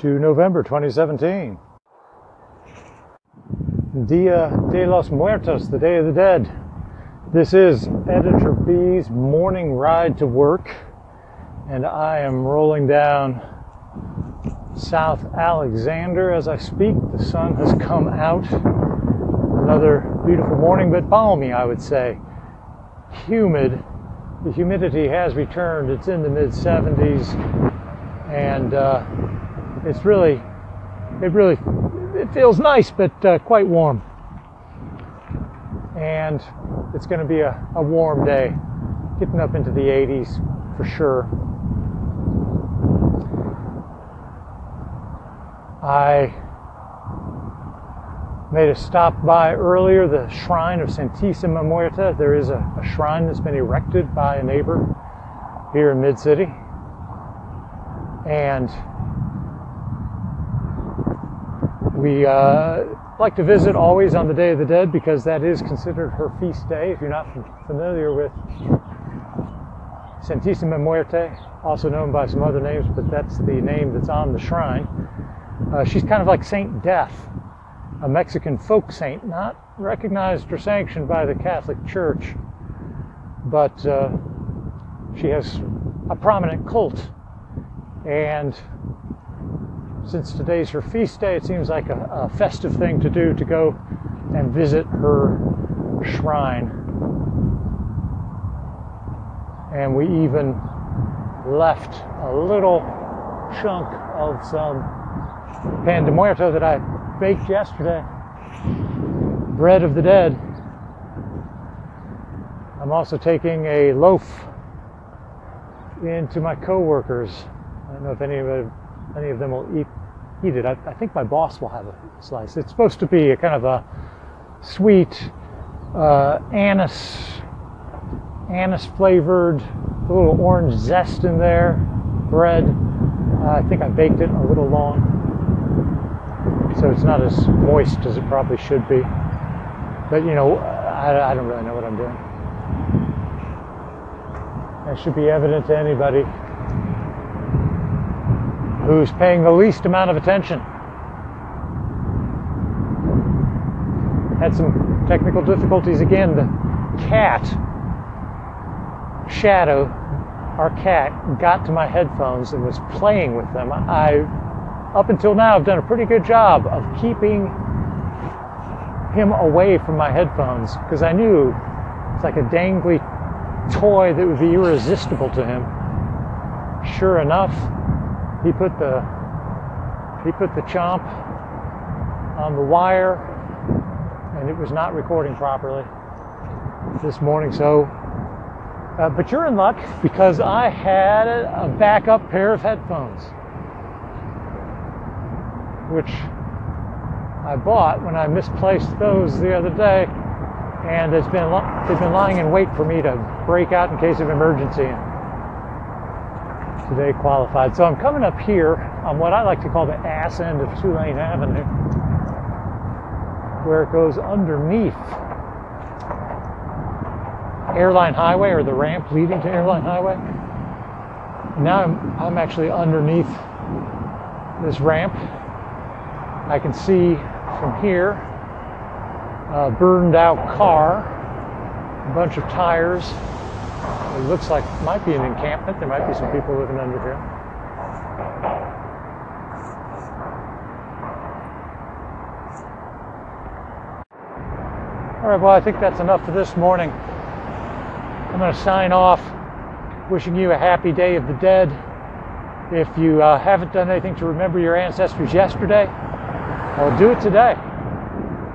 to November 2017. Dia de los Muertos, the Day of the Dead. This is Editor B's morning ride to work, and I am rolling down South Alexander as I speak. The sun has come out. Another beautiful morning, but balmy, I would say. Humid. The humidity has returned. It's in the mid 70s, and uh, it's really, it really, it feels nice, but uh, quite warm. And it's going to be a, a warm day, getting up into the 80s for sure. I made a stop by earlier the shrine of Santissima Muerte. There is a, a shrine that's been erected by a neighbor here in Mid City. And we uh, like to visit always on the Day of the Dead because that is considered her feast day. If you're not familiar with Santissima Muerte, also known by some other names, but that's the name that's on the shrine. Uh, she's kind of like Saint Death, a Mexican folk saint, not recognized or sanctioned by the Catholic Church, but uh, she has a prominent cult. And since today's her feast day, it seems like a, a festive thing to do to go and visit her shrine. And we even left a little chunk of some pan de muerto that I baked yesterday, bread of the dead. I'm also taking a loaf into my coworkers. I don't know if any of them, any of them will eat eat it. I, I, think my boss will have a slice. It's supposed to be a kind of a sweet uh, anise anise flavored, a little orange zest in there, bread. Uh, I think I baked it a little long, so it's not as moist as it probably should be. But you know, I, I don't really know what I'm doing. That should be evident to anybody who's paying the least amount of attention. Had some technical difficulties again. The cat, Shadow, our cat, got to my headphones and was playing with them. I, up until now, have done a pretty good job of keeping him away from my headphones because I knew it's like a dangly toy that would be irresistible to him. Sure enough, he put the he put the chomp on the wire and it was not recording properly this morning so uh, but you're in luck because I had a backup pair of headphones which I bought when I misplaced those the other day and it's been they've been lying in wait for me to break out in case of emergency today qualified. So I'm coming up here on what I like to call the ass end of Tulane Avenue, where it goes underneath Airline Highway or the ramp leading to Airline Highway. Now I'm, I'm actually underneath this ramp. I can see from here a burned out car, a bunch of tires, it looks like it might be an encampment. There might be some people living under here. All right, well, I think that's enough for this morning. I'm going to sign off wishing you a happy day of the dead. If you uh, haven't done anything to remember your ancestors yesterday, well, do it today.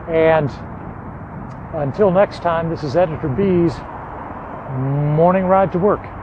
And until next time, this is Editor B's morning ride to work.